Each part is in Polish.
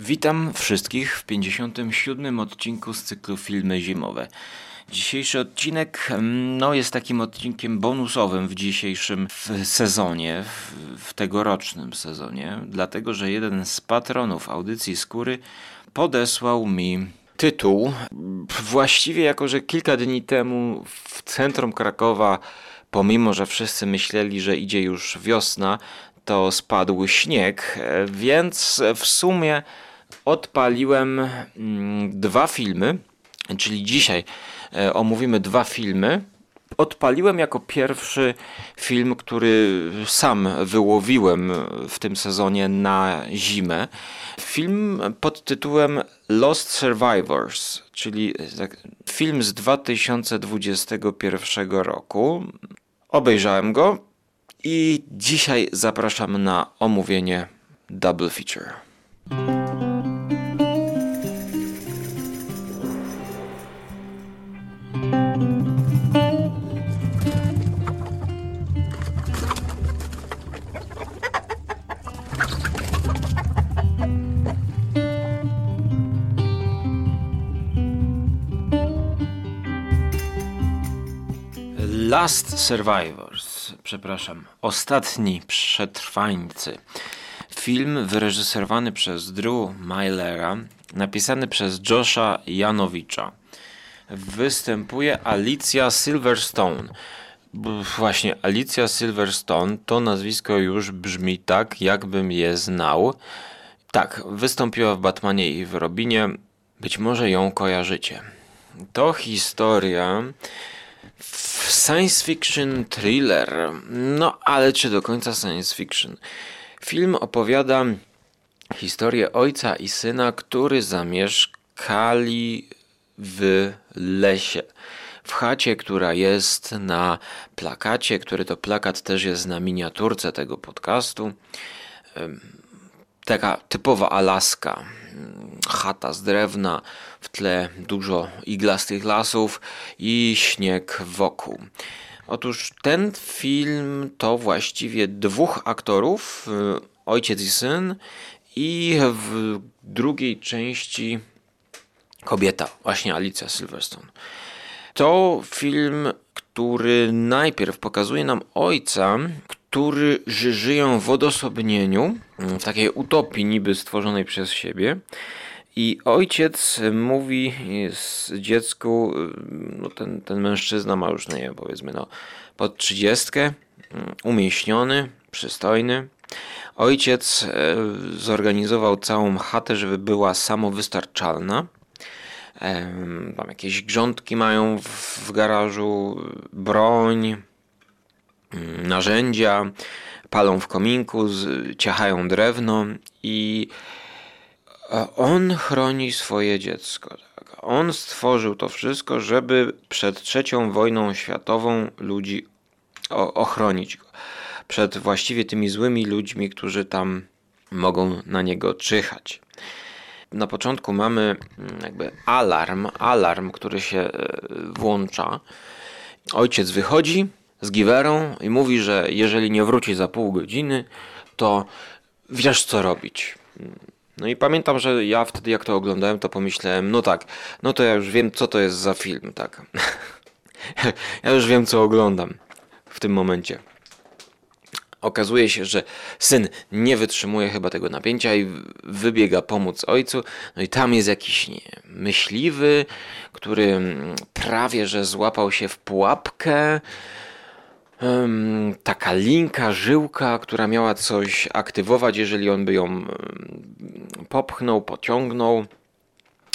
Witam wszystkich w 57. odcinku z cyklu Filmy Zimowe. Dzisiejszy odcinek mm, no, jest takim odcinkiem bonusowym w dzisiejszym sezonie, w, w tegorocznym sezonie, dlatego że jeden z patronów audycji Skóry podesłał mi tytuł. Właściwie jako, że kilka dni temu w centrum Krakowa, pomimo że wszyscy myśleli, że idzie już wiosna, to spadł śnieg, więc w sumie odpaliłem mm, dwa filmy, czyli dzisiaj e, omówimy dwa filmy. Odpaliłem jako pierwszy film, który sam wyłowiłem w tym sezonie na zimę. Film pod tytułem Lost Survivors, czyli tak, film z 2021 roku. Obejrzałem go i dzisiaj zapraszam na omówienie Double Feature. Last Survivors, przepraszam, Ostatni Przetrwańcy. Film wyreżyserowany przez Drew Mylera, napisany przez Josha Janowicza. Występuje Alicia Silverstone. Właśnie, Alicia Silverstone to nazwisko już brzmi tak, jakbym je znał. Tak, wystąpiła w Batmanie i w Robinie. Być może ją kojarzycie. To historia Science fiction thriller. No, ale czy do końca science fiction? Film opowiada historię ojca i syna, którzy zamieszkali w lesie. W chacie, która jest na plakacie, który to plakat też jest na miniaturce tego podcastu. Taka typowa Alaska. Chata z drewna, w tle dużo iglastych lasów i śnieg wokół. Otóż ten film to właściwie dwóch aktorów, y, ojciec i syn, i w drugiej części kobieta, właśnie Alicja Silverstone. To film, który najpierw pokazuje nam ojca, który żyje w odosobnieniu, w takiej utopii niby stworzonej przez siebie, i ojciec mówi dziecku, no ten, ten mężczyzna ma już, nie wiem, powiedzmy, no, pod trzydziestkę, umieśniony, przystojny. Ojciec e, zorganizował całą chatę, żeby była samowystarczalna. Tam jakieś grządki mają w garażu, broń, mm, narzędzia, palą w kominku, ciachają drewno i on chroni swoje dziecko. Tak? On stworzył to wszystko, żeby przed trzecią wojną światową ludzi ochronić go. Przed właściwie tymi złymi ludźmi, którzy tam mogą na niego czyhać. Na początku mamy mm, jakby alarm, alarm, który się e, włącza. Ojciec wychodzi z giwerą i mówi, że jeżeli nie wróci za pół godziny, to wiesz co robić. No i pamiętam, że ja wtedy jak to oglądałem, to pomyślałem, no tak, no to ja już wiem, co to jest za film, tak. ja już wiem, co oglądam w tym momencie. Okazuje się, że syn nie wytrzymuje chyba tego napięcia i wybiega pomóc ojcu. No i tam jest jakiś myśliwy, który prawie że złapał się w pułapkę taka linka, żyłka, która miała coś aktywować, jeżeli on by ją popchnął, pociągnął.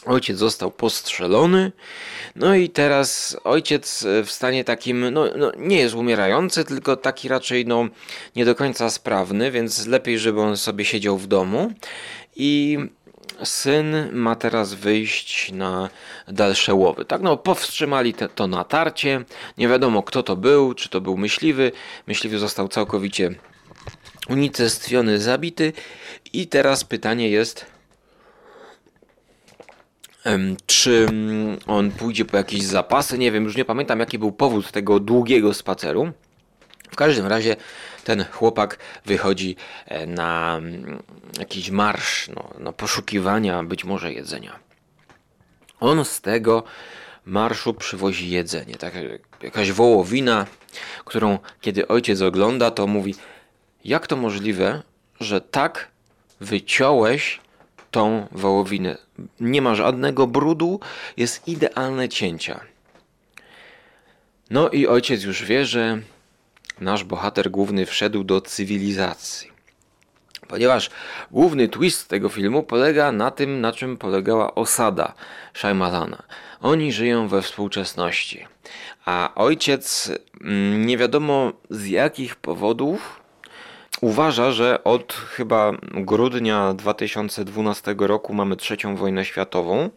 Ojciec został postrzelony, no i teraz ojciec w stanie takim, no, no, nie jest umierający, tylko taki raczej no, nie do końca sprawny, więc lepiej, żeby on sobie siedział w domu. I syn ma teraz wyjść na dalsze łowy. Tak, no powstrzymali te, to natarcie. Nie wiadomo kto to był, czy to był myśliwy. Myśliwy został całkowicie unicestwiony, zabity. I teraz pytanie jest, czy on pójdzie po jakieś zapasy? Nie wiem, już nie pamiętam jaki był powód tego długiego spaceru. W każdym razie ten chłopak wychodzi e, na mm, jakiś marsz, no, na poszukiwania być może jedzenia. On z tego marszu przywozi jedzenie. Tak, jakaś wołowina, którą kiedy ojciec ogląda, to mówi: Jak to możliwe, że tak wyciąłeś tą wołowinę? Nie ma żadnego brudu, jest idealne cięcia. No i ojciec już wie, że nasz bohater główny wszedł do cywilizacji. Ponieważ główny twist tego filmu polega na tym, na czym polegała osada Shaimalana. Oni żyją we współczesności, a ojciec mm, nie wiadomo z jakich powodów uważa, że od chyba grudnia 2012 roku mamy trzecią wojnę światową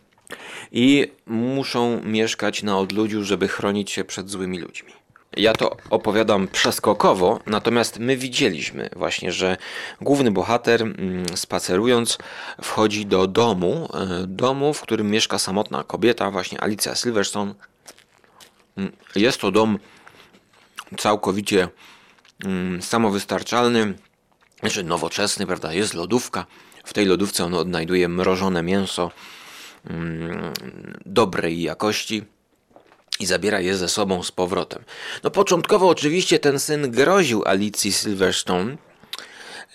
i muszą mieszkać na odludziu, żeby chronić się przed złymi ludźmi. Ja to opowiadam przeskokowo, natomiast my widzieliśmy właśnie, że główny bohater mm, spacerując wchodzi do domu, e, domu, w którym mieszka samotna kobieta, właśnie Alicja Silverstone. Mm, jest to dom całkowicie mm, samowystarczalny, znaczy nowoczesny, prawda? Jest lodówka. W tej lodówce on odnajduje mrożone mięso dobrej jakości i zabiera je ze sobą z powrotem. No początkowo oczywiście ten syn groził Alicji Silverstone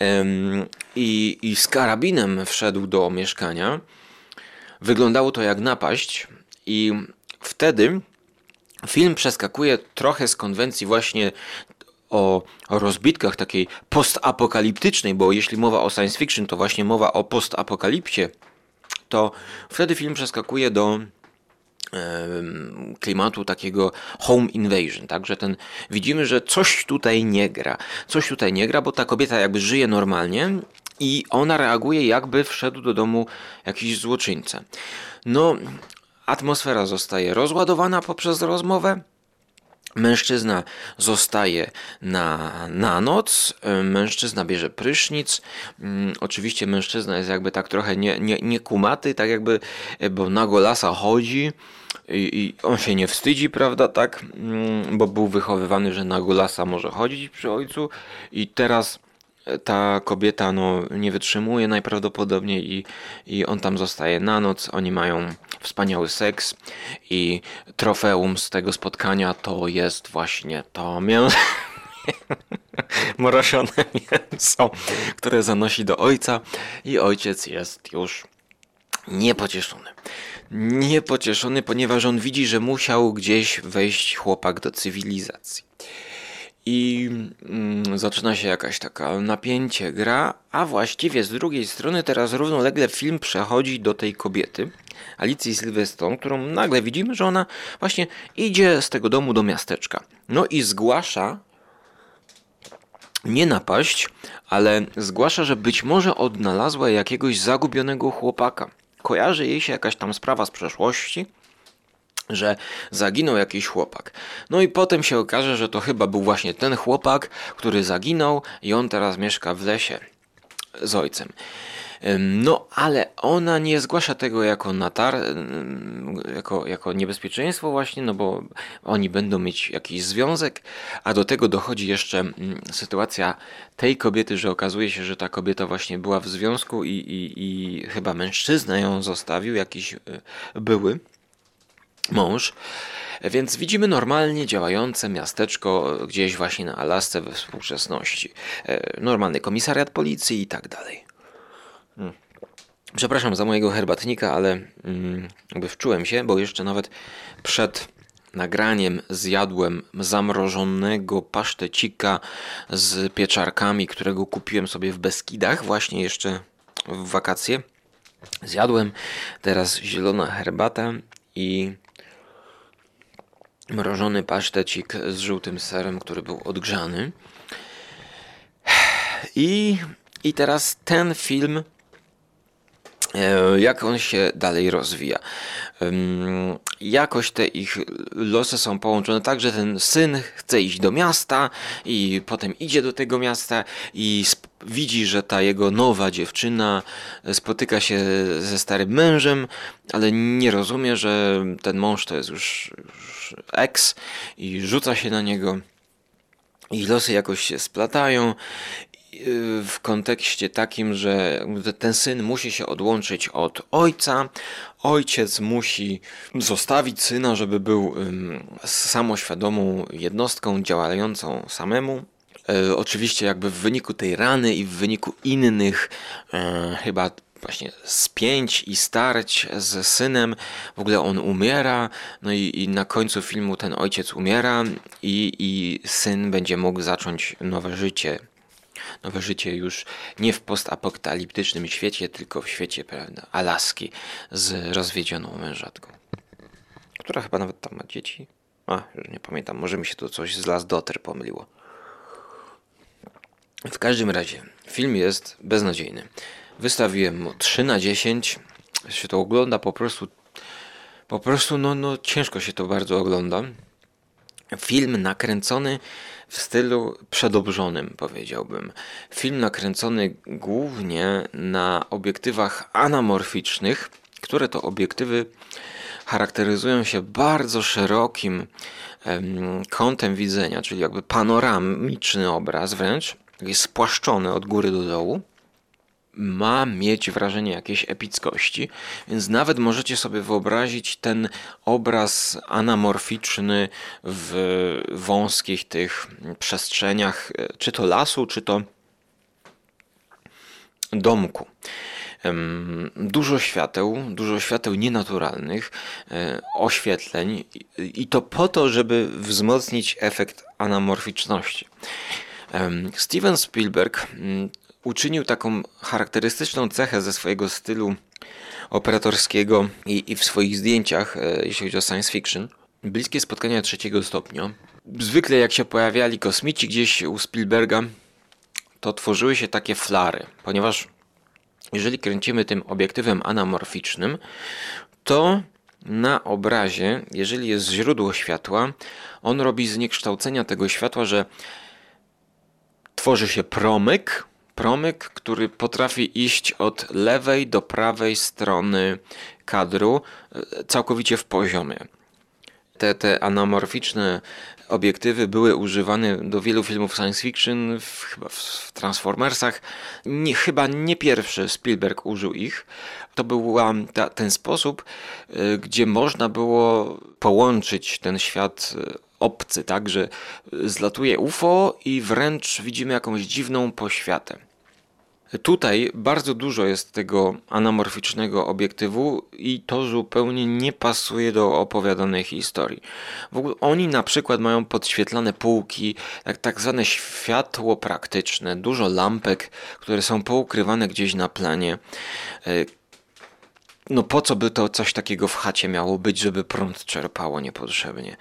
ym, i, i z karabinem wszedł do mieszkania. Wyglądało to jak napaść i wtedy film przeskakuje trochę z konwencji właśnie o, o rozbitkach takiej postapokaliptycznej, bo jeśli mowa o science fiction, to właśnie mowa o postapokalipsie, to wtedy film przeskakuje do klimatu takiego home invasion, także ten widzimy, że coś tutaj nie gra. Coś tutaj nie gra, bo ta kobieta jakby żyje normalnie i ona reaguje jakby wszedł do domu jakiś złoczyńca. No, atmosfera zostaje rozładowana poprzez rozmowę. Mężczyzna zostaje na, na noc, mężczyzna bierze prysznic. Mm, oczywiście mężczyzna jest jakby tak trochę nie, nie, nie kumaty, tak jakby, bo na golasa chodzi i, on się nie wstydzi, prawda, tak, mm, bo był wychowywany, że na golasa może chodzić przy ojcu i teraz ta kobieta no, nie wytrzymuje najprawdopodobniej i, i on tam zostaje na noc. Oni mają wspaniały seks i trofeum z tego spotkania to jest właśnie to mięso. mrożone mięso, które zanosi do ojca i ojciec jest już niepocieszony. Niepocieszony, ponieważ on widzi, że musiał gdzieś wejść chłopak do cywilizacji i mm, zaczyna się jakaś taka napięcie gra, a właściwie z drugiej strony teraz równolegle film przechodzi do tej kobiety, Alicji Sylweston, którą nagle widzimy, że ona właśnie idzie z tego domu do miasteczka. No i zgłasza nie napaść, ale zgłasza, że być może odnalazła jakiegoś zagubionego chłopaka. Kojarzy jej się jakaś tam sprawa z przeszłości, że zaginął jakiś chłopak. No i potem się okaże, że to chyba był właśnie ten chłopak, który zaginął i on teraz mieszka w lesie z ojcem. No, ale ona nie zgłasza tego jako natar, jako, jako niebezpieczeństwo właśnie, no bo oni będą mieć jakiś związek, a do tego dochodzi jeszcze sytuacja tej kobiety, że okazuje się, że ta kobieta właśnie była w związku i, i, i chyba mężczyzna ją zostawił, jakiś e, były mąż. Więc widzimy normalnie działające miasteczko gdzieś właśnie na Alasce we współczesności. E, normalny komisariat policji i tak dalej. Przepraszam za mojego herbatnika, ale mm, jakby wczułem się, bo jeszcze nawet przed nagraniem zjadłem zamrożonego pasztecika z pieczarkami, którego kupiłem sobie w Beskidach właśnie jeszcze w wakacje. Zjadłem teraz zielona herbata i mrożony pasztecik z żółtym serem, który był odgrzany. I, i teraz ten film, jak on się dalej rozwija. Jakoś te ich losy są połączone tak, że ten syn chce iść do miasta i potem idzie do tego miasta i widzi, że ta jego nowa dziewczyna spotyka się ze starym mężem, ale nie rozumie, że ten mąż to jest już, już ex i rzuca się na niego. ich losy jakoś się splatają w kontekście takim, że ten syn musi się odłączyć od ojca, ojciec musi zostawić syna, żeby był samoświadomą jednostką działającą samemu. E, oczywiście, jakby w wyniku tej rany i w wyniku innych, e, chyba właśnie spięć i starć z synem. W ogóle on umiera, no i, i, na końcu filmu ten ojciec umiera i, i syn będzie mógł zacząć nowe życie nowe życie już nie w postapokaliptycznym świecie, tylko w świecie prawda, Alaski z rozwiedzioną mężatką, która chyba nawet tam ma dzieci. A, już nie pamiętam, może mi się tu coś z Las Dotter pomyliło. W każdym razie, film jest beznadziejny. Wystawiłem mu 3 na 10. Się to ogląda po prostu. Po prostu, no, no ciężko się to bardzo ogląda. Film nakręcony w stylu przedobrzonym, powiedziałbym. Film nakręcony głównie na obiektywach anamorficznych, które to obiektywy charakteryzują się bardzo szerokim em, kątem widzenia, czyli jakby panoramiczny obraz wręcz, jest spłaszczony od góry do dołu ma mieć wrażenie jakiejś epickości, więc nawet możecie sobie wyobrazić ten obraz anamorficzny w wąskich tych przestrzeniach, czy to lasu, czy to domku. Dużo świateł, dużo świateł nienaturalnych, e, oświetleń i to po to, żeby wzmocnić efekt anamorficzności. Steven Spielberg uczynił taką charakterystyczną cechę ze swojego stylu operatorskiego i, i w swoich zdjęciach, e, jeśli chodzi o science fiction. Bliskie spotkania trzeciego stopnia. Zwykle jak się pojawiali kosmici gdzieś u Spielberga, to tworzyły się takie flary, ponieważ jeżeli kręcimy tym obiektywem anamorficznym, to na obrazie, jeżeli jest źródło światła, on robi zniekształcenia tego światła, że tworzy się promyk, promyk, który potrafi iść od lewej do prawej strony kadru e, całkowicie w poziomie. Te, te anamorficzne obiektywy były używane do wielu filmów science fiction, w, chyba w Transformersach. Nie, chyba nie pierwszy Spielberg użył ich. To był ten sposób, e, gdzie można było połączyć ten świat e, obcy, tak, że zlatuje UFO i wręcz widzimy jakąś dziwną poświatę. Tutaj bardzo dużo jest tego anamorficznego obiektywu i to zupełnie nie pasuje do opowiadanej historii. W ogóle oni na przykład mają podświetlane półki, tak, tak zwane światło praktyczne, dużo lampek, które są poukrywane gdzieś na planie no po co by to coś takiego w chacie miało być, żeby prąd czerpało niepotrzebnie?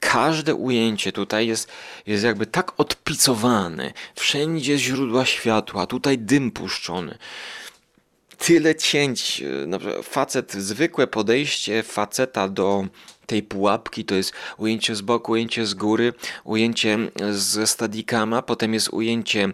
Każde ujęcie tutaj jest, jest jakby tak odpicowane. Wszędzie źródła światła, tutaj dym puszczony. Tyle cięć. Facet, zwykłe podejście faceta do tej pułapki to jest ujęcie z boku, ujęcie z góry, ujęcie ze stadikama, potem jest ujęcie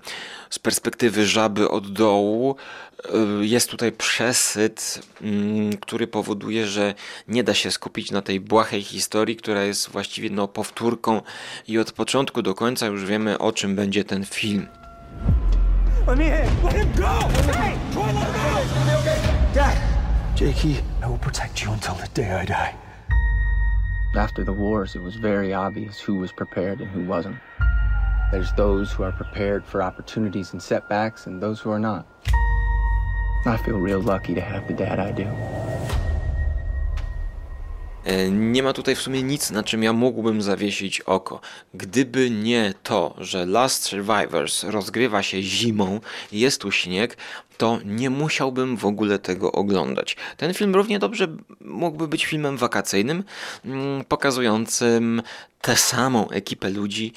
z perspektywy żaby od dołu. Y, jest tutaj przesyt, mm, który powoduje, że nie da się skupić na tej błahej historii, która jest właściwie no, powtórką i od początku do końca już wiemy o czym będzie ten film. Let me in. Let him go. Hey, Troy, let him go. Dad. Jakey, I will protect you until the day I die. After the wars, it was very obvious who was prepared and who wasn't. There's those who are prepared for opportunities and setbacks, and those who are not. I feel real lucky to have the dad I do. E, nie ma tutaj w sumie nic, na czym ja mógłbym zawiesić oko. Gdyby nie to, że Last Survivors rozgrywa się zimą, jest tu śnieg, to nie musiałbym w ogóle tego oglądać. Ten film równie dobrze mógłby być filmem wakacyjnym, mm, pokazującym tę samą ekipę ludzi,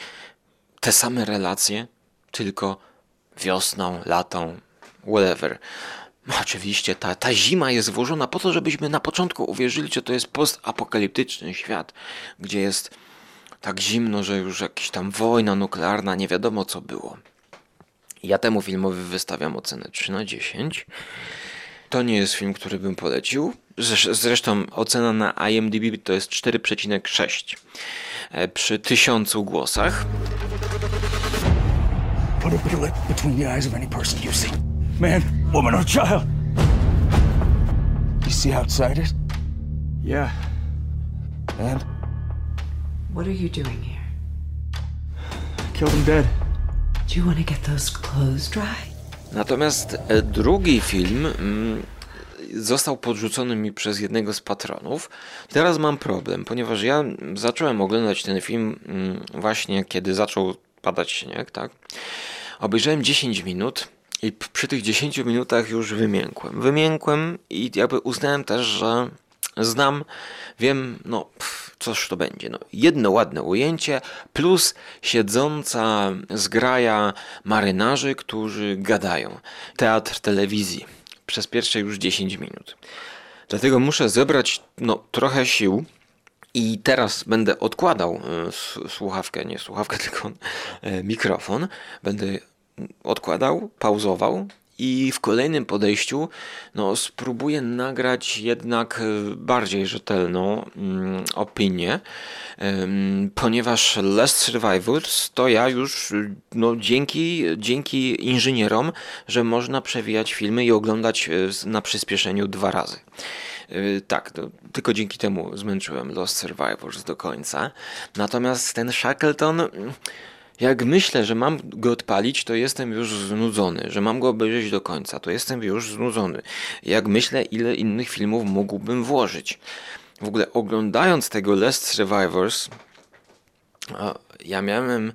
te same relacje, tylko wiosną, latą, whatever. No oczywiście, ta, ta zima jest włożona po to, żebyśmy na początku uwierzyli, że to jest postapokaliptyczny świat, gdzie jest tak zimno, że już jakaś tam wojna nuklearna, nie wiadomo co było. Ja temu filmowi wystawiam ocenę 3 na 10. To nie jest film, który bym polecił. Zresztą ocena na IMDb to jest 4,6 e, przy tysiącu głosach. put a bullet between the eyes of any person you see. Man, woman, or child. You see outside it? Yeah. And? What are you doing here? Killed him dead. Do you want to get those clothes dry? Natomiast e, drugi film mm, został podrzucony mi przez jednego z patronów. Teraz mam problem, ponieważ ja zacząłem oglądać ten film mm, właśnie kiedy zaczął padać śnieg, tak? Obejrzałem 10 minut i przy tych 10 minutach już wymiękłem. Wymiękłem i jakby uznałem też, że znam, wiem, no pff, coż to będzie. No, jedno ładne ujęcie plus siedząca zgraja marynarzy, którzy gadają. Teatr telewizji przez pierwsze już 10 minut. Dlatego muszę zebrać no, trochę sił i teraz będę odkładał s- słuchawkę, nie słuchawkę, tylko e, mikrofon. Będę odkładał, pauzował i w kolejnym podejściu no, spróbuję nagrać jednak e, bardziej rzetelną mm, opinię, em, ponieważ Last Survivors to ja już y, no, dzięki, dzięki inżynierom, że można przewijać filmy i oglądać e, na przyspieszeniu dwa razy. Tak, to tylko dzięki temu zmęczyłem Lost Survivors do końca. Natomiast ten Shackleton, mm, jak myślę, że mam go odpalić, to jestem już znudzony, że mam go obejrzeć do końca, to jestem już znudzony. Jak myślę, ile innych filmów mógłbym włożyć. W ogóle oglądając tego Last Survivors, ja miałem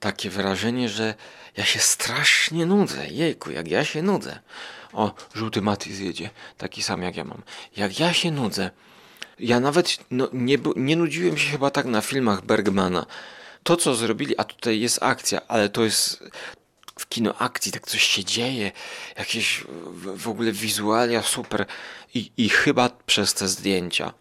takie wrażenie, że ja się strasznie nudzę. Jejku, jak ja się nudzę. O, żółty Mati zjedzie, taki sam jak ja mam. Jak ja się nudzę. Ja nawet no, nie, nie nudziłem się chyba tak na filmach Bergmana. To, co zrobili, a tutaj jest akcja, ale to jest w kino akcji, tak coś się dzieje, jakieś w, ogóle wizualia super I, i chyba przez te zdjęcia.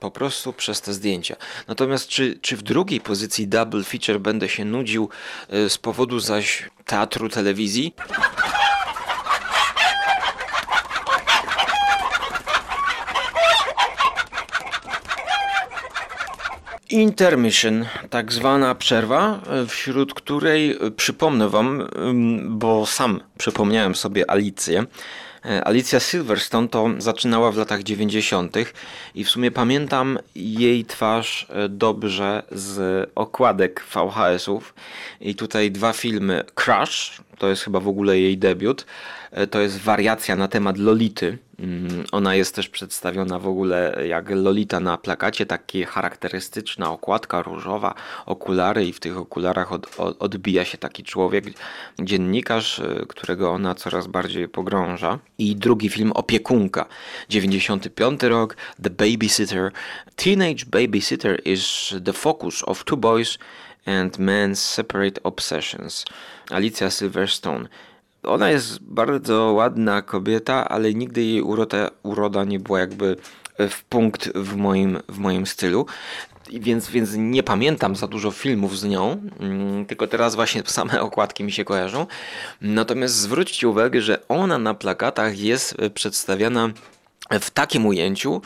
Po prostu przez te zdjęcia. Natomiast czy, czy w drugiej pozycji double feature będę się nudził y, z powodu zaś teatru telewizji? Intermission, tak zwana przerwa, wśród której y, przypomnę Wam, bo sam przypomniałem sobie Alicję. E, Alicja Silverstone to zaczynała w latach 90. i w sumie pamiętam jej twarz e, dobrze z okładek VHS-ów. I tutaj dwa filmy: Crush, to jest chyba w ogóle jej debiut, e, to jest wariacja na temat Lolity. Mm, Ona jest też przedstawiona w ogóle jak Lolita na plakacie, takie charakterystyczna okładka różowa, okulary i w tych okularach od, od, odbija się taki człowiek, dziennikarz, y, którego ona coraz bardziej pogrąża. I drugi film Opiekunka, 95 rok, The Babysitter. Teenage Babysitter is the focus of two boys and men's separate obsessions. Alicia Silverstone. Ona jest bardzo ładna kobieta, ale nigdy jej uroda, uroda nie była jakby w punkt w moim, w moim stylu. Więc, więc nie pamiętam za dużo filmów z nią, mm, tylko teraz właśnie same okładki mi się kojarzą. Natomiast zwróćcie uwagę, że ona na plakatach jest e, przedstawiana w takim ujęciu,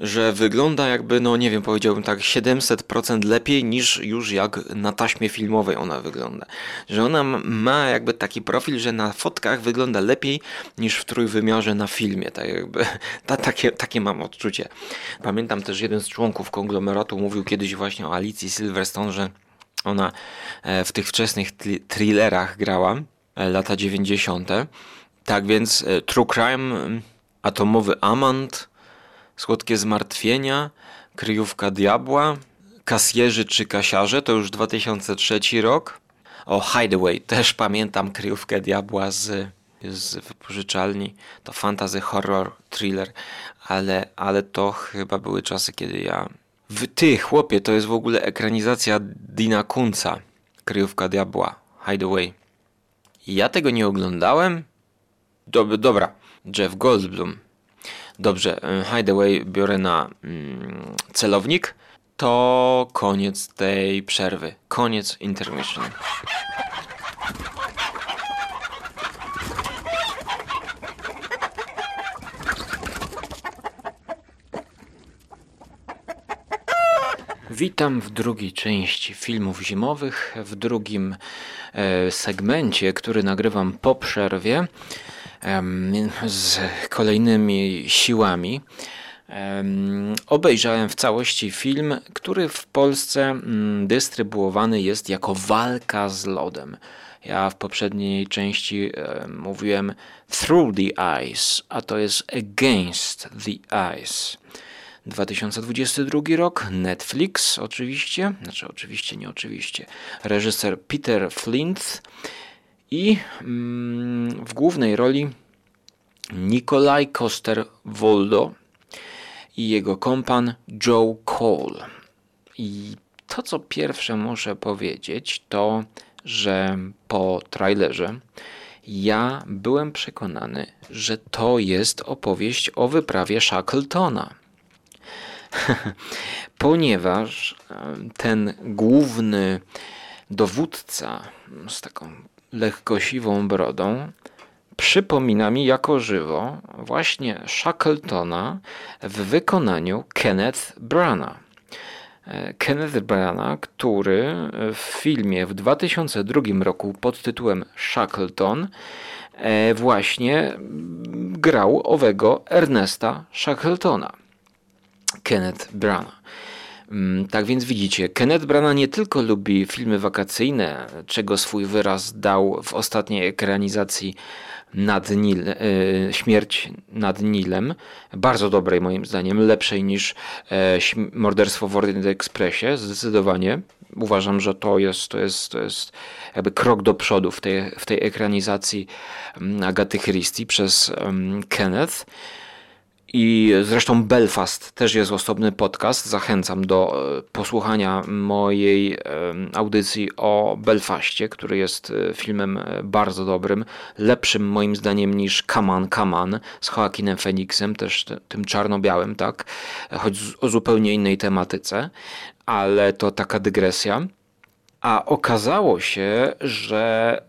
że wygląda jakby, no nie wiem, powiedziałbym tak 700% lepiej niż już jak na taśmie filmowej ona wygląda. Że ona ma jakby taki profil, że na fotkach wygląda lepiej niż w trójwymiarze na filmie. Tak jakby, ta, takie, takie mam odczucie. Pamiętam też jeden z członków konglomeratu mówił kiedyś właśnie o Alicji Silverstone, że ona e, w tych wczesnych thrillerach grała, e, lata 90. Tak więc e, True Crime, mm, Atomowy Amant, Słodkie Zmartwienia, Kryjówka Diabła, Kasjerzy czy Kasiarze, to już 2003 rok. O Hideaway, też pamiętam Kryjówkę Diabła z, z wypożyczalni. To fantasy, horror, thriller, ale, ale to chyba były czasy, kiedy ja... W, ty, chłopie, to jest w ogóle ekranizacja Dina Kunca. Kryjówka Diabła, Hideaway. Ja tego nie oglądałem? Dob dobra, Jeff Goldblum. Dobrze, y, Hideaway biorę na mm, celownik. To koniec tej przerwy. Koniec intermission. Witam w drugiej części filmów zimowych, w drugim e, segmencie, który nagrywam po przerwie z kolejnymi siłami. Obejrzałem w całości film, który w Polsce mm, dystrybuowany jest jako walka z lodem. Ja w poprzedniej części mówiłem Through the Ice, a to jest Against the Ice. 2022 rok, Netflix oczywiście, znaczy oczywiście, nie oczywiście, reżyser Peter Flint i mm, w głównej roli Nikolaj Koster-Woldo i jego kompan Joe Cole. I to, co pierwsze muszę powiedzieć, to, że po trailerze ja byłem przekonany, że to jest opowieść o wyprawie Shackletona. Ponieważ ten główny dowódca z taką lekkosiwą brodą przypomina mi jako żywo właśnie Shackletona w wykonaniu Kenneth Brana. E, Kenneth Brana, który w filmie w 2002 roku pod tytułem Shackleton e, właśnie grał owego Ernesta Shackletona. Kenneth Brana. Mm, tak więc widzicie, Kenneth Branagh nie tylko lubi filmy wakacyjne, czego swój wyraz dał w ostatniej ekranizacji nad Nil, e, Śmierć nad Nilem, bardzo dobrej moim zdaniem, lepszej niż e, Morderstwo w Orient Expressie, zdecydowanie. Uważam, że to jest, to jest, to jest jakby krok do przodu w tej, w tej ekranizacji mm, Agaty Christie przez Kenneth. I zresztą Belfast też jest osobny podcast. Zachęcam do e, posłuchania mojej audycji o Belfaście, który jest e, filmem e, bardzo dobrym, lepszym moim zdaniem niż Kaman Kaman z Joaquinem Phoenixem, też tym czarno-białym, tak? Choć o zupełnie innej tematyce, ale to taka dygresja. A okazało się, że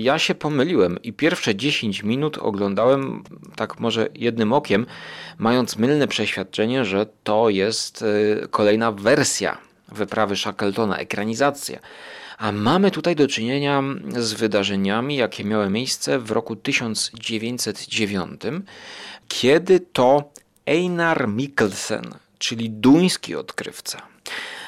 ja się pomyliłem i pierwsze 10 minut oglądałem tak może jednym okiem, mając mylne przeświadczenie, że to jest e, kolejna wersja wyprawy Shackletona, ekranizacja. A mamy tutaj do czynienia z wydarzeniami, jakie miały miejsce w roku 1909, kiedy to Einar Mikkelsen, czyli duński odkrywca,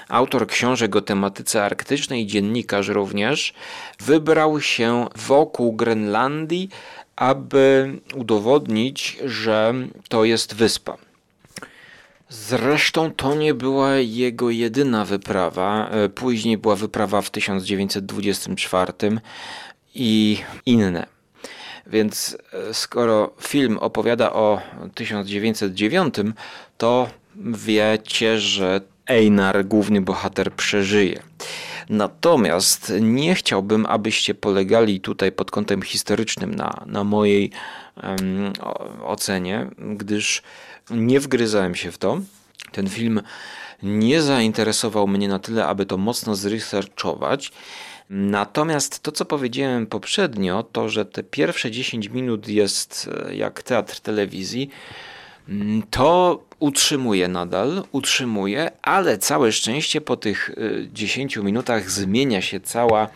autor książek o tematyce arktycznej, dziennikarz również, wybrał się wokół Grenlandii, aby udowodnić, że to jest wyspa. Zresztą to nie była jego jedyna wyprawa. E, później była wyprawa w 1924 i inne. Więc e, skoro film opowiada o 1909, to wiecie, że Einar, główny bohater, przeżyje. Natomiast nie chciałbym, abyście polegali tutaj pod kątem historycznym na, na mojej um, ocenie, gdyż nie wgryzałem się w to. Ten film nie zainteresował mnie na tyle, aby to mocno zresearchować. Natomiast to, co powiedziałem poprzednio, to że te pierwsze 10 minut jest e, jak teatr telewizji, to utrzymuje nadal, utrzymuje, ale całe szczęście po tych 10 y, minutach zmienia się cała,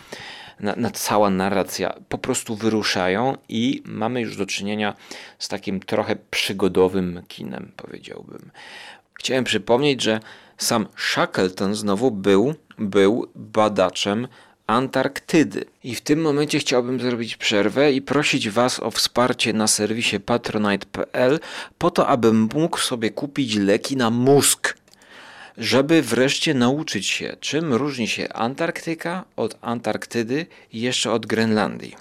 na, na, cała narracja. Po prostu wyruszają i mamy już do czynienia z takim trochę przygodowym kinem, powiedziałbym. Chciałem przypomnieć, że sam Shackleton znowu był, był badaczem Antarktydy. I w tym momencie chciałbym zrobić przerwę i prosić Was o wsparcie na serwisie patronite.pl po to, abym mógł sobie kupić leki na mózg, żeby wreszcie nauczyć się, czym różni się Antarktyka od Antarktydy i jeszcze od Grenlandii.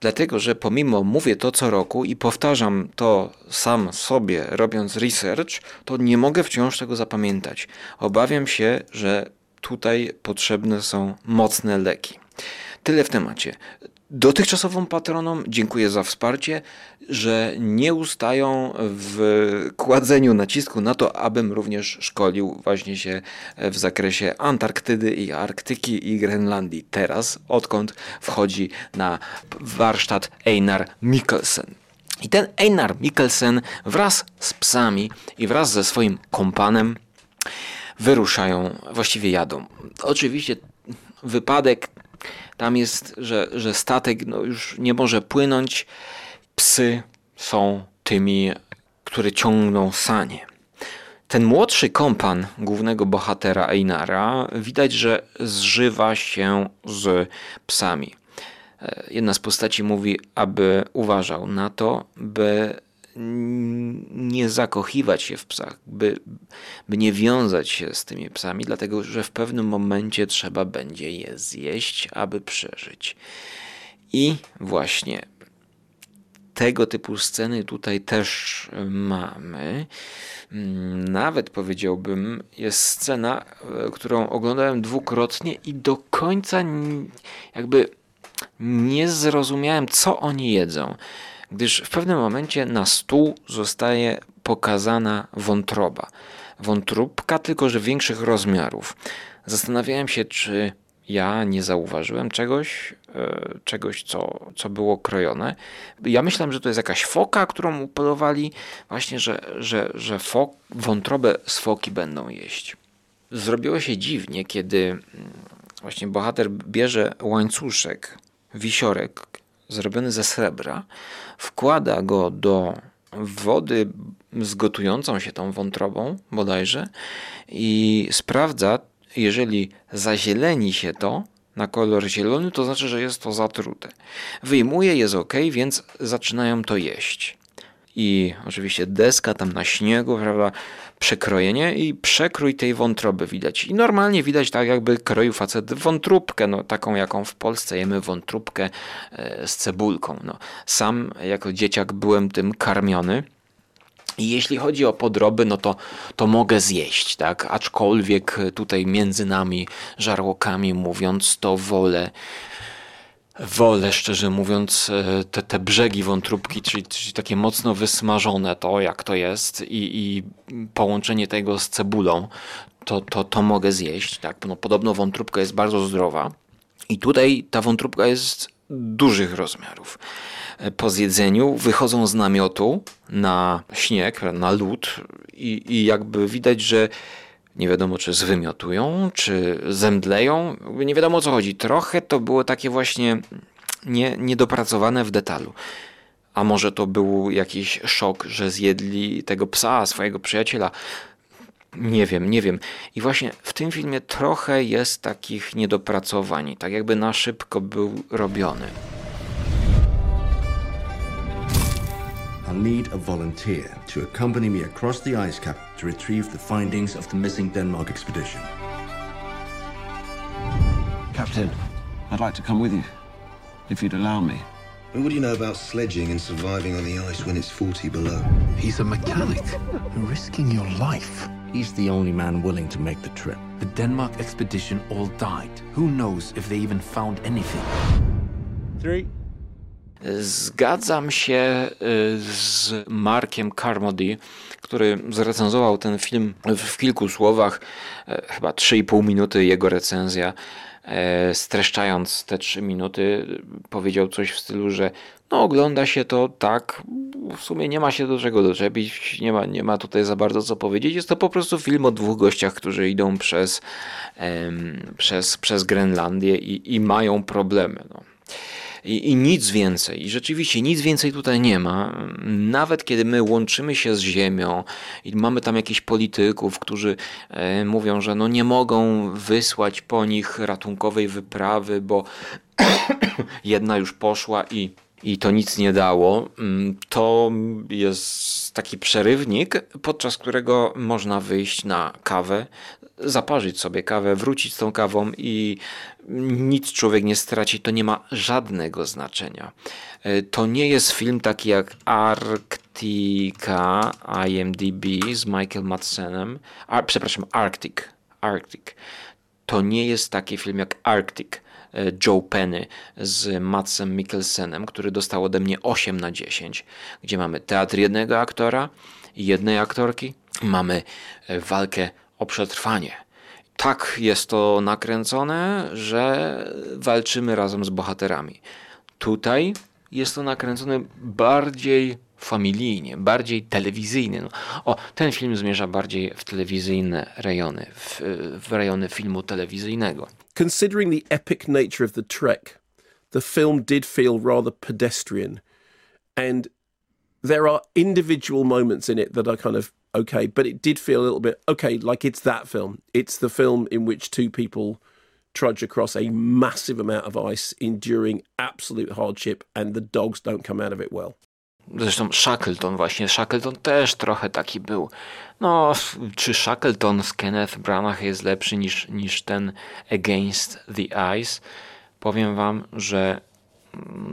Dlatego, że pomimo mówię to co roku i powtarzam to sam sobie, robiąc research, to nie mogę wciąż tego zapamiętać. Obawiam się, że tutaj potrzebne są mocne leki. Tyle w temacie. Dotychczasowym patronom dziękuję za wsparcie, że nie ustają w kładzeniu nacisku na to, abym również szkolił właśnie się w zakresie Antarktydy i Arktyki i Grenlandii. Teraz, odkąd wchodzi na warsztat Einar Mikkelsen. I ten Einar Mikkelsen wraz z psami i wraz ze swoim kompanem wyruszają, właściwie jadą. Oczywiście wypadek Tam jest, że, że statek no, już nie może płynąć. Psy są tymi, które ciągną sanie. Ten młodszy kompan głównego bohatera Einara widać, że zżywa się z psami. E, jedna z postaci mówi, aby uważał na to, by nie zakochiwać się w psach, by, by nie wiązać się z tymi psami, dlatego że w pewnym momencie trzeba będzie je zjeść, aby przeżyć. I właśnie tego typu sceny tutaj też mamy. Nawet powiedziałbym, jest scena, e, którą oglądałem dwukrotnie i do końca jakby nie zrozumiałem, co oni jedzą, gdyż w pewnym momencie na stół zostaje pokazana wątroba. Wątróbka, tylko że większych rozmiarów. Zastanawiałem się, czy ja nie zauważyłem czegoś, e, czegoś co, co było krojone. Ja myślałem, że to jest jakaś foka, którą upolowali, właśnie, że, że, że fok, wątrobę z foki będą jeść. Zrobiło się dziwnie, kiedy mm, właśnie bohater bierze łańcuszek, wisiorek zrobiony ze srebra, wkłada go do wody z gotującą się tą wątrobą bodajże i sprawdza, jeżeli zazieleni się to na kolor zielony, to znaczy, że jest to zatrute. Wyjmuje, jest ok, więc zaczynają to jeść. I oczywiście deska tam na śniegu, prawda, przekrojenie i przekrój tej wątroby widać. I normalnie widać tak jakby kroił facet wątróbkę, no taką jaką w Polsce jemy wątróbkę e, z cebulką. No, sam jako dzieciak byłem tym karmiony. I jeśli chodzi o podroby, no to, to mogę zjeść, tak? Aczkolwiek tutaj między nami, żarłokami mówiąc, to wolę wolę, szczerze mówiąc, e, te, te brzegi wątróbki, czyli, czyli takie mocno wysmażone, to jak to jest i, i połączenie tego z cebulą, to, to, to mogę zjeść. Tak? No, podobno wątróbka jest bardzo zdrowa i tutaj ta wątróbka jest dużych rozmiarów. E, po zjedzeniu wychodzą z namiotu na śnieg, na lód i, i jakby widać, że nie wiadomo, czy zwymiotują, czy zemdleją. Nie wiadomo o co chodzi. Trochę to było takie właśnie nie, niedopracowane w detalu. A może to był jakiś szok, że zjedli tego psa, swojego przyjaciela. Nie wiem, nie wiem. I właśnie w tym filmie trochę jest takich niedopracowań, tak jakby na szybko był robiony. I'll need a volunteer to accompany me across the ice cap to retrieve the findings of the missing Denmark expedition. Captain, I'd like to come with you, if you'd allow me. And what do you know about sledging and surviving on the ice when it's 40 below? He's a mechanic, risking your life. He's the only man willing to make the trip. The Denmark expedition all died. Who knows if they even found anything? Three, Zgadzam się y, z Markiem Carmody, który zrecenzował ten film w kilku słowach, e, chyba 3,5 minuty jego recenzja. E, streszczając te 3 minuty, powiedział coś w stylu, że no ogląda się to tak, w sumie nie ma się do czego doczepić, nie ma, nie ma tutaj za bardzo co powiedzieć. Jest to po prostu film o dwóch gościach, którzy idą przez, przez, przez Grenlandię i, i mają problemy. No i, i nic więcej. I rzeczywiście nic więcej tutaj nie ma. Nawet kiedy my łączymy się z Ziemią i mamy tam jakichś polityków, którzy e, mówią, że no nie mogą wysłać po nich ratunkowej wyprawy, bo jedna już poszła i i to nic nie dało, mm, to jest taki przerywnik, podczas którego można wyjść na kawę, zaparzyć sobie kawę, wrócić z tą kawą i nic człowiek nie straci, to nie ma żadnego znaczenia. E, to nie jest film taki jak Arctica IMDb z Michael Madsenem, a, przepraszam, Arctic, Arctic. To nie jest taki film jak Arctic e, Joe Penny z Matsem Mikkelsenem, który dostał ode mnie 8 na 10, gdzie mamy teatr jednego aktora i jednej aktorki, mamy e, walkę o przetrwanie. Tak jest to nakręcone, że walczymy razem z bohaterami. Tutaj jest to nakręcone bardziej familijnie, bardziej telewizyjny. No, o, ten film zmierza bardziej w telewizyjne rejony, w, w rejony filmu telewizyjnego. Considering the epic nature of the trek, the film did feel rather pedestrian. And there are individual moments in it that are kind of okay, but it did feel a little bit okay, like it's that film. It's the film in which two people trudge across a massive amount of ice, enduring absolute hardship, and the dogs don't come out of it well. Zresztą Shackleton właśnie, Shackleton też trochę taki był. No, czy Shackleton z Kenneth Branagh jest lepszy niż, niż ten Against the Ice? Powiem wam, że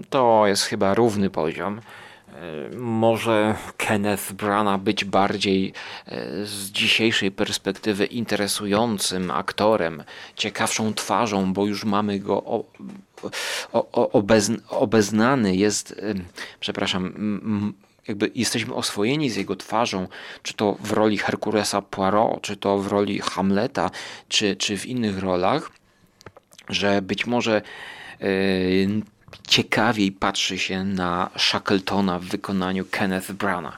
to jest chyba równy poziom. E, może Kenneth Branagh być bardziej e, z dzisiejszej perspektywy interesującym aktorem, ciekawszą twarzą, bo już mamy go o, o, obezn, obeznany, jest, przepraszam, jakby jesteśmy oswojeni z jego twarzą, czy to w roli Herkulesa Poirot, czy to w roli Hamleta, czy, czy w innych rolach, że być może ciekawiej patrzy się na Shackletona w wykonaniu Kenneth Brana.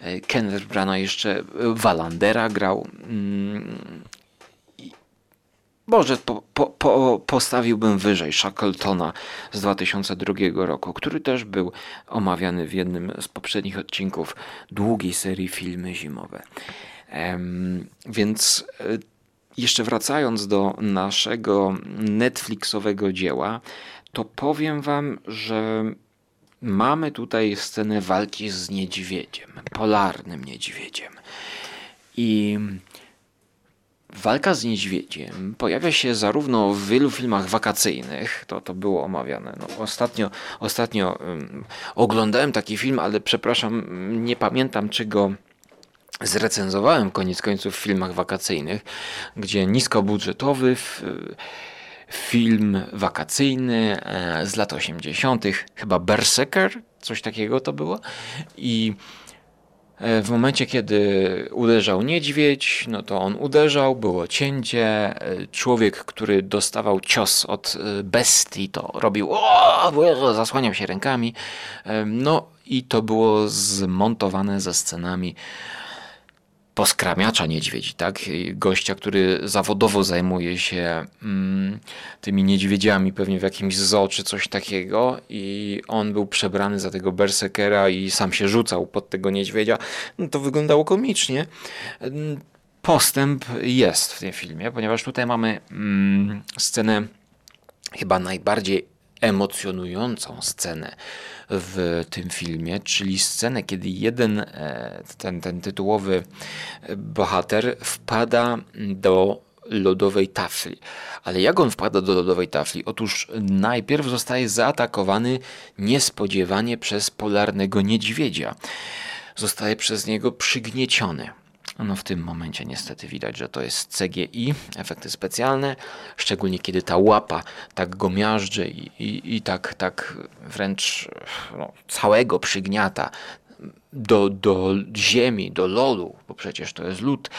E, Kenneth Brana jeszcze Walandera grał. Mm, może po, po, po, postawiłbym wyżej Shackletona z 2002 roku, który też był omawiany w jednym z poprzednich odcinków długiej serii filmy zimowe. Więc e, jeszcze wracając do naszego Netflixowego dzieła, to powiem wam, że mamy tutaj scenę walki z niedźwiedziem, polarnym niedźwiedziem. I walka z niedźwiedziem pojawia się zarówno w wielu filmach wakacyjnych, to, to było omawiane. No, ostatnio ostatnio um, oglądałem taki film, ale przepraszam, nie pamiętam czy go zrecenzowałem koniec końców w filmach wakacyjnych, gdzie niskobudżetowy w, film wakacyjny e, z lat 80., chyba Berserker, coś takiego to było. I e, w momencie, kiedy uderzał niedźwiedź, no to on uderzał, było cięcie. E, człowiek, który dostawał cios od bestii, to robił o, zasłaniał się rękami. No i to było zmontowane ze scenami poskramiacza niedźwiedzi, tak? Gościa, który zawodowo zajmuje się mm, tymi niedźwiedziami, pewnie w jakimś zoo czy coś takiego i on był przebrany za tego berserkera i sam się rzucał pod tego niedźwiedzia. No to wyglądało komicznie. Postęp jest w tym filmie, ponieważ tutaj mamy mm, scenę chyba najbardziej emocjonującą scenę w tym filmie, czyli scenę, kiedy jeden, e, ten, ten tytułowy bohater wpada do lodowej tafli. Ale jak on wpada do lodowej tafli? Otóż najpierw zostaje zaatakowany niespodziewanie przez polarnego niedźwiedzia. Zostaje przez niego przygnieciony. No w tym momencie niestety widać, że to jest CGI, efekty specjalne, szczególnie kiedy ta łapa tak go miażdży i, i, i tak, tak wręcz no, całego przygniata do, do ziemi, do lodu, bo przecież to jest lód.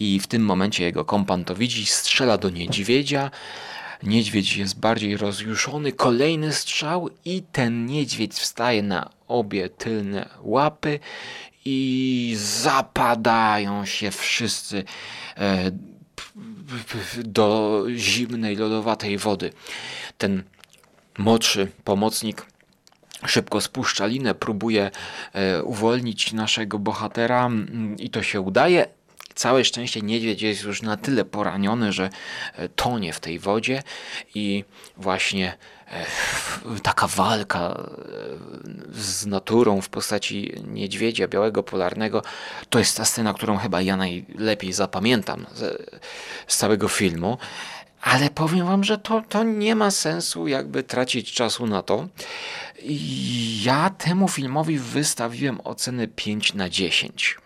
I w tym momencie jego kompan to widzi, strzela do niedźwiedzia. Niedźwiedź jest bardziej rozjuszony, kolejny strzał i ten niedźwiedź wstaje na obie tylne łapy i zapadają się wszyscy e, do zimnej, lodowatej wody. Ten młodszy pomocnik szybko spuszcza linę, próbuje e, uwolnić naszego bohatera mm, i to się udaje. Całe szczęście niedźwiedź jest już na tyle poraniony, że e, tonie w tej wodzie i właśnie taka walka e, z naturą w postaci niedźwiedzia białego polarnego, to jest ta scena, którą chyba ja najlepiej zapamiętam z, z całego filmu. Ale powiem wam, że to, to nie ma sensu jakby tracić czasu na to. Ja temu filmowi wystawiłem ocenę 5 na 10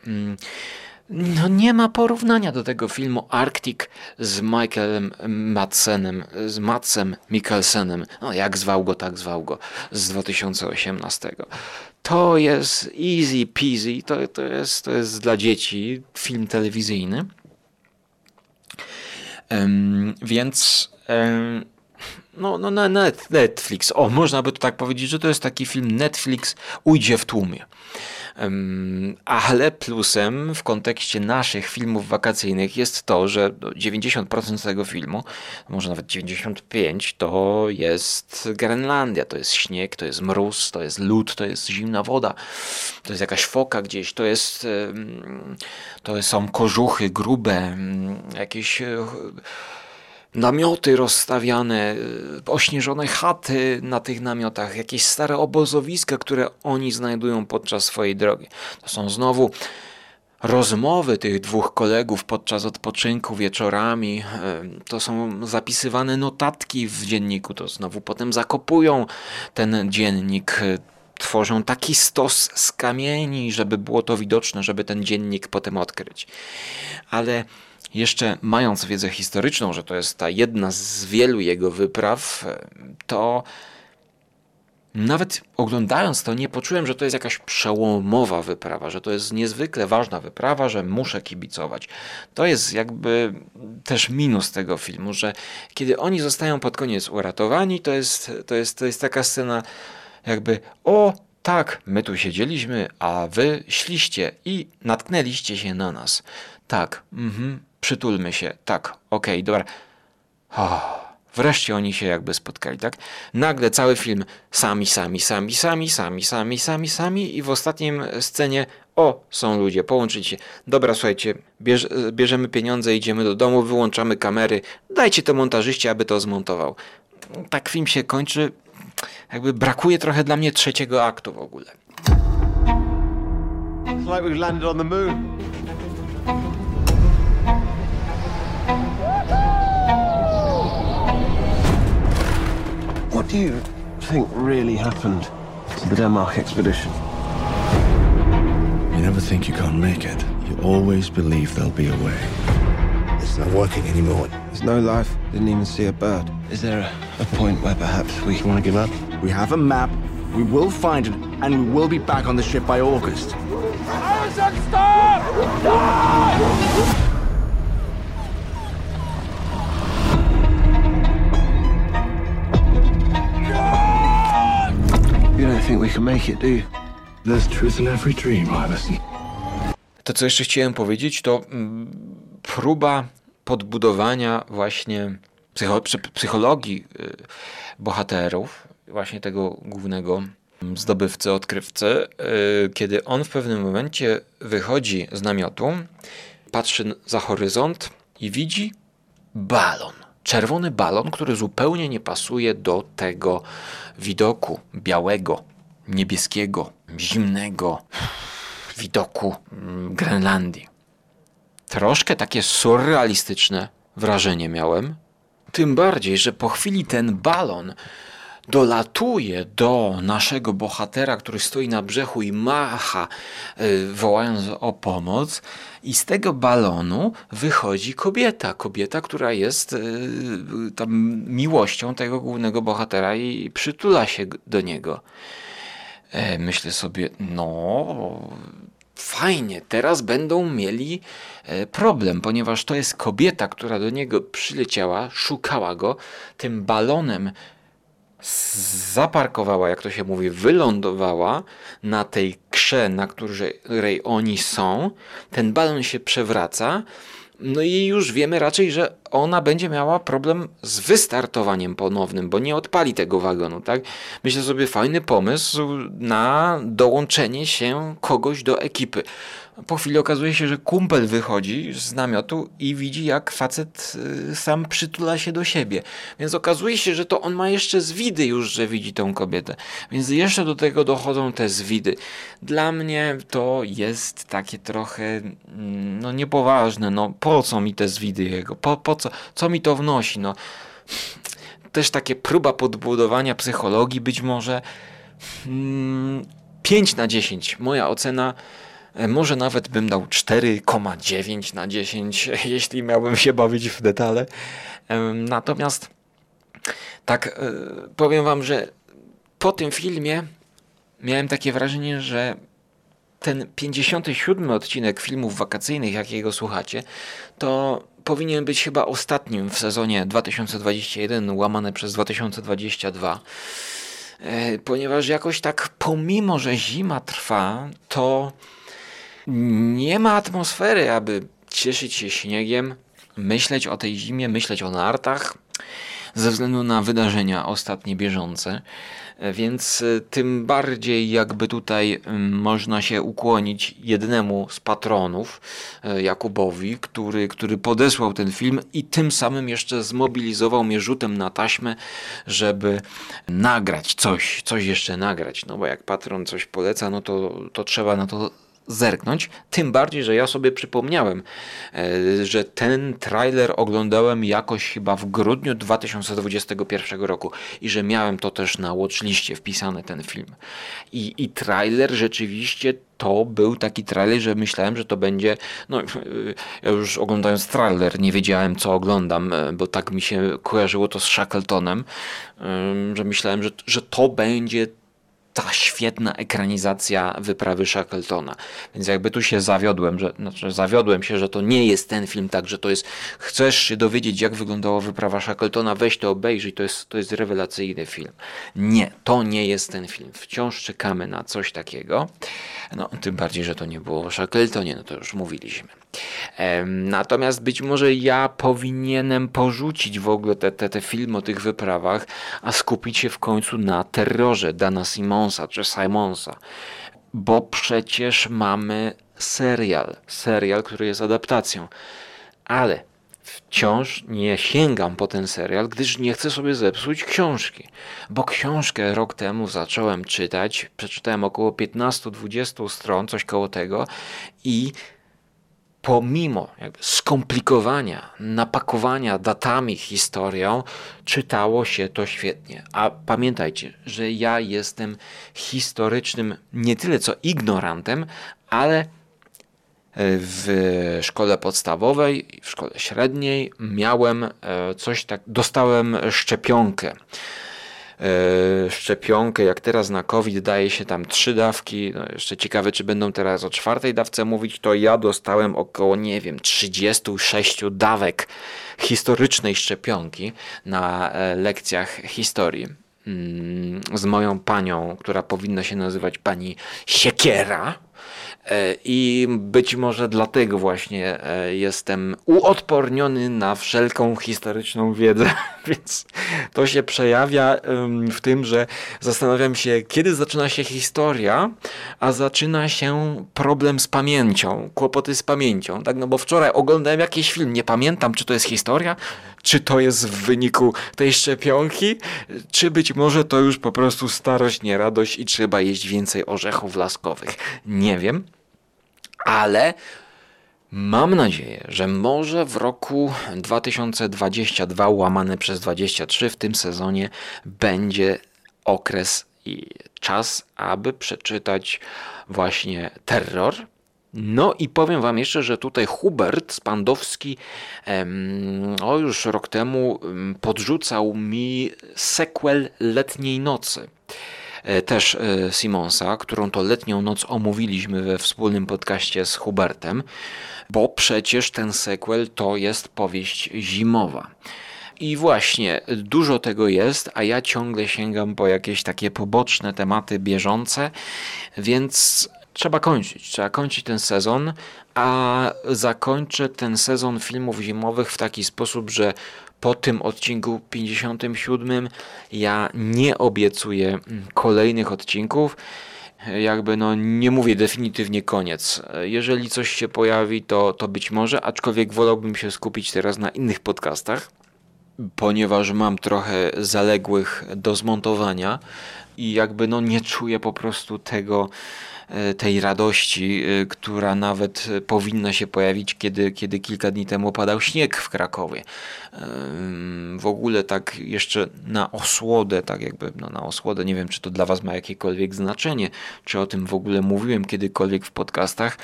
no nie ma porównania do tego filmu Arctic z Michaelem Madsenem, z Madsem Mikkelsenem, no jak zwał go, tak zwał go, z 2018. To jest easy peasy, to, to, jest, to jest dla dzieci film telewizyjny. Um, więc um, no, no na net, Netflix. O, można by to tak powiedzieć, że to jest taki film Netflix ujdzie w tłumie. Ale plusem w kontekście naszych filmów wakacyjnych jest to, że 90% tego filmu, może nawet 95%, to jest Grenlandia, to jest śnieg, to jest mróz, to jest lód, to jest zimna woda, to jest jakaś foka gdzieś, to jest to są kożuchy grube, jakieś namioty rozstawiane, y, ośnieżone chaty na tych namiotach, jakieś stare obozowiska, które oni znajdują podczas swojej drogi. To są znowu rozmowy tych dwóch kolegów podczas odpoczynku wieczorami. Y, to są zapisywane notatki w dzienniku. To znowu potem zakopują ten dziennik y, tworzą taki stos z kamieni, żeby było to widoczne, żeby ten dziennik potem odkryć. Ale jeszcze mając wiedzę historyczną, że to jest ta jedna z wielu jego wypraw, to nawet oglądając to, nie poczułem, że to jest jakaś przełomowa wyprawa, że to jest niezwykle ważna wyprawa, że muszę kibicować. To jest jakby też minus tego filmu, że kiedy oni zostają pod koniec uratowani, to jest, to jest, to jest taka scena, jakby o tak, my tu siedzieliśmy, a wy szliście i natknęliście się na nas. Tak, mhm, przytulmy się, tak, okej, okay, dobra. Oh, wreszcie oni się jakby spotkali, tak? Nagle cały film sami, sami, sami, sami, sami, sami, sami, sami i w ostatnim scenie o, są ludzie, połączyć się. Dobra, słuchajcie, bierz, bierzemy pieniądze, idziemy do domu, wyłączamy kamery, dajcie to montażyście, aby to zmontował. Tak film się kończy, jakby brakuje trochę dla mnie trzeciego aktu w ogóle. It's like we've landed on the moon. What do you think really happened to the Denmark expedition? You never think you can't make it. You always believe there'll be a way. It's not working anymore. There's no life. Didn't even see a bird. Is there a, a point where perhaps we want to give up? We have a map. We will find it, and we will be back on the ship by August. Harrison, stop! Die! You don't think we can make it, do you? There's truth in every dream, Iverson. To, co jeszcze chciałem powiedzieć, to mm, próba podbudowania właśnie psycho psychologii y, bohaterów, właśnie tego głównego zdobywcy, odkrywcy, y, kiedy on w pewnym momencie wychodzi z namiotu, patrzy za horyzont i widzi balon. Czerwony balon, który zupełnie nie pasuje do tego widoku białego, niebieskiego, zimnego widoku mm, Grenlandii. Troszkę takie surrealistyczne wrażenie miałem. Tym bardziej, że po chwili ten balon dolatuje do naszego bohatera, który stoi na brzegu i macha, y, wołając o pomoc, i z tego balonu wychodzi kobieta. Kobieta, która jest y, tam miłością tego głównego bohatera i przytula się do niego. E, myślę sobie, no fajnie, teraz będą mieli e, problem, ponieważ to jest kobieta, która do niego przyleciała, szukała go, tym balonem zaparkowała, jak to się mówi, wylądowała na tej krze, na której oni są. Ten balon się przewraca. No i już wiemy raczej, że ona będzie miała problem z wystartowaniem ponownym, bo nie odpali tego wagonu, tak? Myślę sobie, fajny pomysł na dołączenie się kogoś do ekipy. Po chwili okazuje się, że kumpel wychodzi z namiotu i widzi, jak facet y, sam przytula się do siebie. Więc okazuje się, że to on ma jeszcze zwidy już, że widzi tą kobietę. Więc jeszcze do tego dochodzą te zwidy. Dla mnie to jest takie trochę mm, no niepoważne. No po co mi te zwidy jego? Po, po co? Co mi to wnosi? No też takie próba podbudowania psychologii być może mm, 5 na 10. Moja ocena może nawet bym dał 4,9 na 10, jeśli miałbym się bawić w detale. Natomiast tak e, powiem Wam, że po tym filmie miałem takie wrażenie, że ten 57 odcinek filmów wakacyjnych, jakiego słuchacie, to powinien być chyba ostatnim w sezonie 2021 łamane przez 2022 e, ponieważ jakoś tak pomimo, że zima trwa, to nie ma atmosfery, aby cieszyć się śniegiem, myśleć o tej zimie, myśleć o nartach, ze względu na wydarzenia ostatnie bieżące. E, więc e, tym bardziej jakby tutaj można się ukłonić jednemu z patronów, e, Jakubowi, który, który podesłał ten film i tym samym jeszcze zmobilizował mnie rzutem na taśmę, żeby nagrać coś, coś jeszcze nagrać. No bo jak patron coś poleca, no to, to trzeba na to zerknąć. Tym bardziej, że ja sobie przypomniałem, e, że ten trailer oglądałem jakoś chyba w grudniu 2021 roku i że miałem to też na watchliście wpisane ten film. I, i trailer rzeczywiście to był taki trailer, że myślałem, że to będzie. No, e, ja już oglądając trailer nie wiedziałem, co oglądam, e, bo tak mi się kojarzyło to z Shackletonem, że myślałem, że, że to będzie ta świetna ekranizacja wyprawy Shackletona. Więc jakby tu się zawiodłem, że, znaczy zawiodłem się, że to nie jest ten film, tak, że to jest, chcesz się dowiedzieć, jak wyglądała wyprawa Shackletona, weź to obejrzyj, to jest, to jest rewelacyjny film. Nie, to nie jest ten film. Wciąż czekamy na coś takiego. No, tym bardziej, że to nie było o Shackletonie, no to już mówiliśmy. Natomiast być może ja powinienem porzucić w ogóle te, te, te filmy o tych wyprawach, a skupić się w końcu na terrorze Dana Simonsa czy Simonsa. Bo przecież mamy serial, serial, który jest adaptacją. Ale wciąż nie sięgam po ten serial, gdyż nie chcę sobie zepsuć książki. Bo książkę rok temu zacząłem czytać, przeczytałem około 15-20 stron, coś koło tego i pomimo skomplikowania, napakowania datami, historią, czytało się to świetnie. A pamiętajcie, że ja jestem historycznym nie tyle co ignorantem, ale w szkole podstawowej, w szkole średniej miałem e, coś tak, dostałem szczepionkę E, szczepionkę, jak teraz na COVID daje się tam trzy dawki, no jeszcze ciekawe, czy będą teraz o czwartej dawce mówić, to ja dostałem około, nie wiem, 36 dawek historycznej szczepionki na e, lekcjach historii mm, z moją panią, która powinna się nazywać pani Siekiera. E, I być może dlatego właśnie e, jestem uodporniony na wszelką historyczną wiedzę, więc to się przejawia w tym, że zastanawiam się, kiedy zaczyna się historia, a zaczyna się problem z pamięcią, kłopoty z pamięcią. Tak, no bo wczoraj oglądałem jakiś film, nie pamiętam, czy to jest historia, czy to jest w wyniku tej szczepionki, czy być może to już po prostu starość, nie radość i trzeba jeść więcej orzechów laskowych. Nie wiem ale mam nadzieję, że może w roku 2022 łamane przez 23 w tym sezonie będzie okres i czas, aby przeczytać właśnie terror. No i powiem Wam jeszcze, że tutaj Hubert Spandowski o już rok temu podrzucał mi sequel Letniej Nocy. E, też e, Simonsa, którą to letnią noc omówiliśmy we wspólnym podcaście z Hubertem, bo przecież ten sequel to jest powieść zimowa. I właśnie dużo tego jest, a ja ciągle sięgam po jakieś takie poboczne tematy bieżące, więc trzeba kończyć. Trzeba kończyć ten sezon, a zakończę ten sezon filmów zimowych w taki sposób, że po tym odcinku 57 ja nie obiecuję kolejnych odcinków. Jakby no nie mówię definitywnie koniec. Jeżeli coś się pojawi, to, to być może, aczkolwiek wolałbym się skupić teraz na innych podcastach, ponieważ mam trochę zaległych do zmontowania i jakby no nie czuję po prostu tego E, tej radości, e, która nawet powinna się pojawić, kiedy, kiedy kilka dni temu padał śnieg w Krakowie. W ogóle tak jeszcze na osłodę, tak jakby no na osłodę, nie wiem czy to dla Was ma jakiekolwiek znaczenie, czy o tym w ogóle mówiłem kiedykolwiek w podcastach,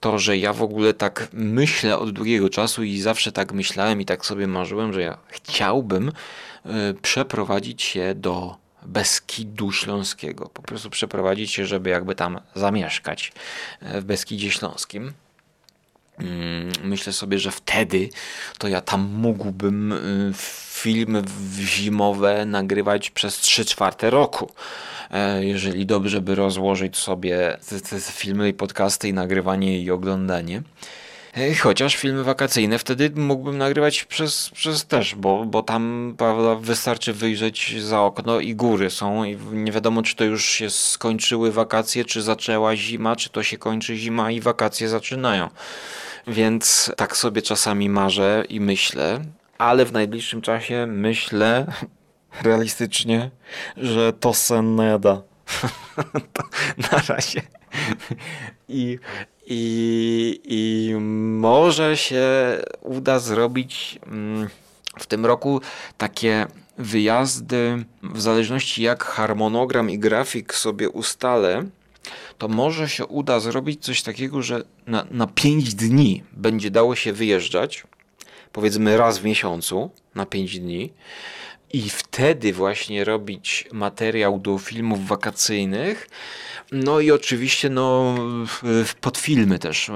to, że ja w ogóle tak myślę od długiego czasu i zawsze tak myślałem i tak sobie marzyłem, że ja chciałbym e, przeprowadzić się do Beskidu Śląskiego. Po prostu przeprowadzić się, żeby jakby tam zamieszkać e, w Beskidzie Śląskim. Mm, myślę sobie, że wtedy to ja tam mógłbym y, filmy zimowe nagrywać przez 3 czwarte roku. E, jeżeli dobrze by rozłożyć sobie te, te filmy i podcasty i nagrywanie i oglądanie. Chociaż filmy wakacyjne wtedy mógłbym nagrywać przez, przez też, bo, bo tam prawda, wystarczy wyjrzeć za okno i góry są i nie wiadomo czy to już się skończyły wakacje, czy zaczęła zima, czy to się kończy zima i wakacje zaczynają. Więc tak sobie czasami marzę i myślę, ale w najbliższym czasie myślę realistycznie, że to sen nada. na razie. I, i, I może się uda zrobić mm, w tym roku takie wyjazdy, w zależności jak harmonogram i grafik sobie ustalę, to może się uda zrobić coś takiego, że na, na 5 dni będzie dało się wyjeżdżać, powiedzmy raz w miesiącu, na 5 dni i wtedy właśnie robić materiał do filmów wakacyjnych. No i oczywiście no, podfilmy też e,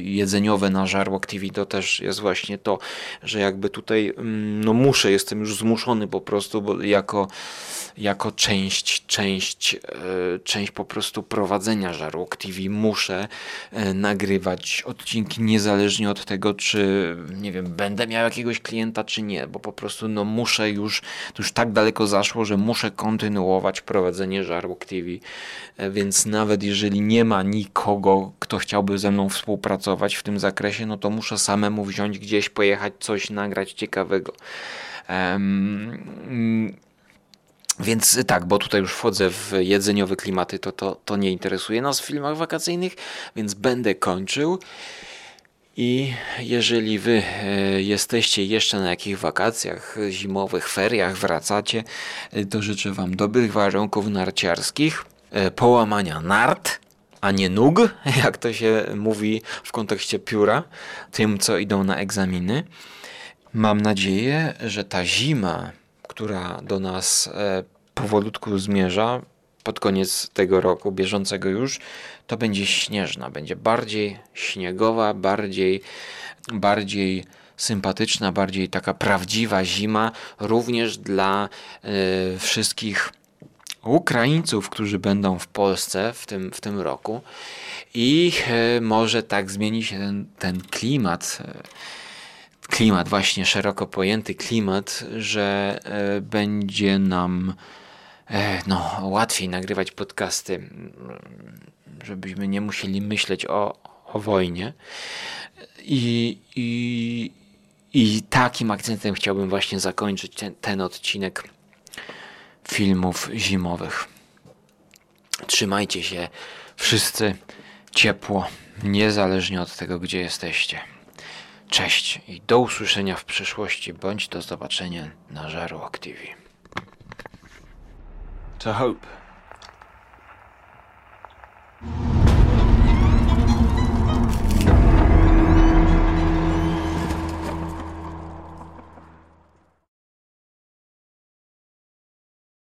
jedzeniowe na Żarłok TV to też jest właśnie to, że jakby tutaj mm, no muszę, jestem już zmuszony po prostu, bo jako jako część, część, e, część po prostu prowadzenia Żarłok TV muszę e, nagrywać odcinki niezależnie od tego, czy nie wiem, będę miał jakiegoś klienta, czy nie, bo po prostu no muszę już, to już tak daleko zaszło, że muszę kontynuować prowadzenie Żarłok TV, e, więc nawet jeżeli nie ma nikogo, kto chciałby ze mną współpracować w tym zakresie, no to muszę samemu wziąć gdzieś, pojechać, coś nagrać ciekawego. Um, więc tak, bo tutaj już wchodzę w jedzeniowe klimaty, to, to, to nie interesuje nas w filmach wakacyjnych, więc będę kończył. I jeżeli wy e, jesteście jeszcze na jakichś wakacjach zimowych, feriach, wracacie, e, to życzę wam dobrych warunków narciarskich, e, połamania nart, a nie nóg, jak to się mówi w kontekście pióra, tym co idą na egzaminy. Mam nadzieję, że ta zima która do nas powolutku zmierza pod koniec tego roku, bieżącego już, to będzie śnieżna, będzie bardziej śniegowa, bardziej, bardziej sympatyczna, bardziej taka prawdziwa zima, również dla y, wszystkich Ukraińców, którzy będą w Polsce w tym, w tym roku. I y, może tak zmieni się ten, ten klimat. Y, klimat, właśnie szeroko pojęty klimat, że e, będzie nam e, no, łatwiej nagrywać podcasty, żebyśmy nie musieli myśleć o, o wojnie. I, i, I takim akcentem chciałbym właśnie zakończyć ten, ten odcinek filmów zimowych. Trzymajcie się wszyscy ciepło, niezależnie od tego, gdzie jesteście. Cześć i do usłyszenia w przyszłości, bądź do zobaczenia na Żarłok TV. to hope.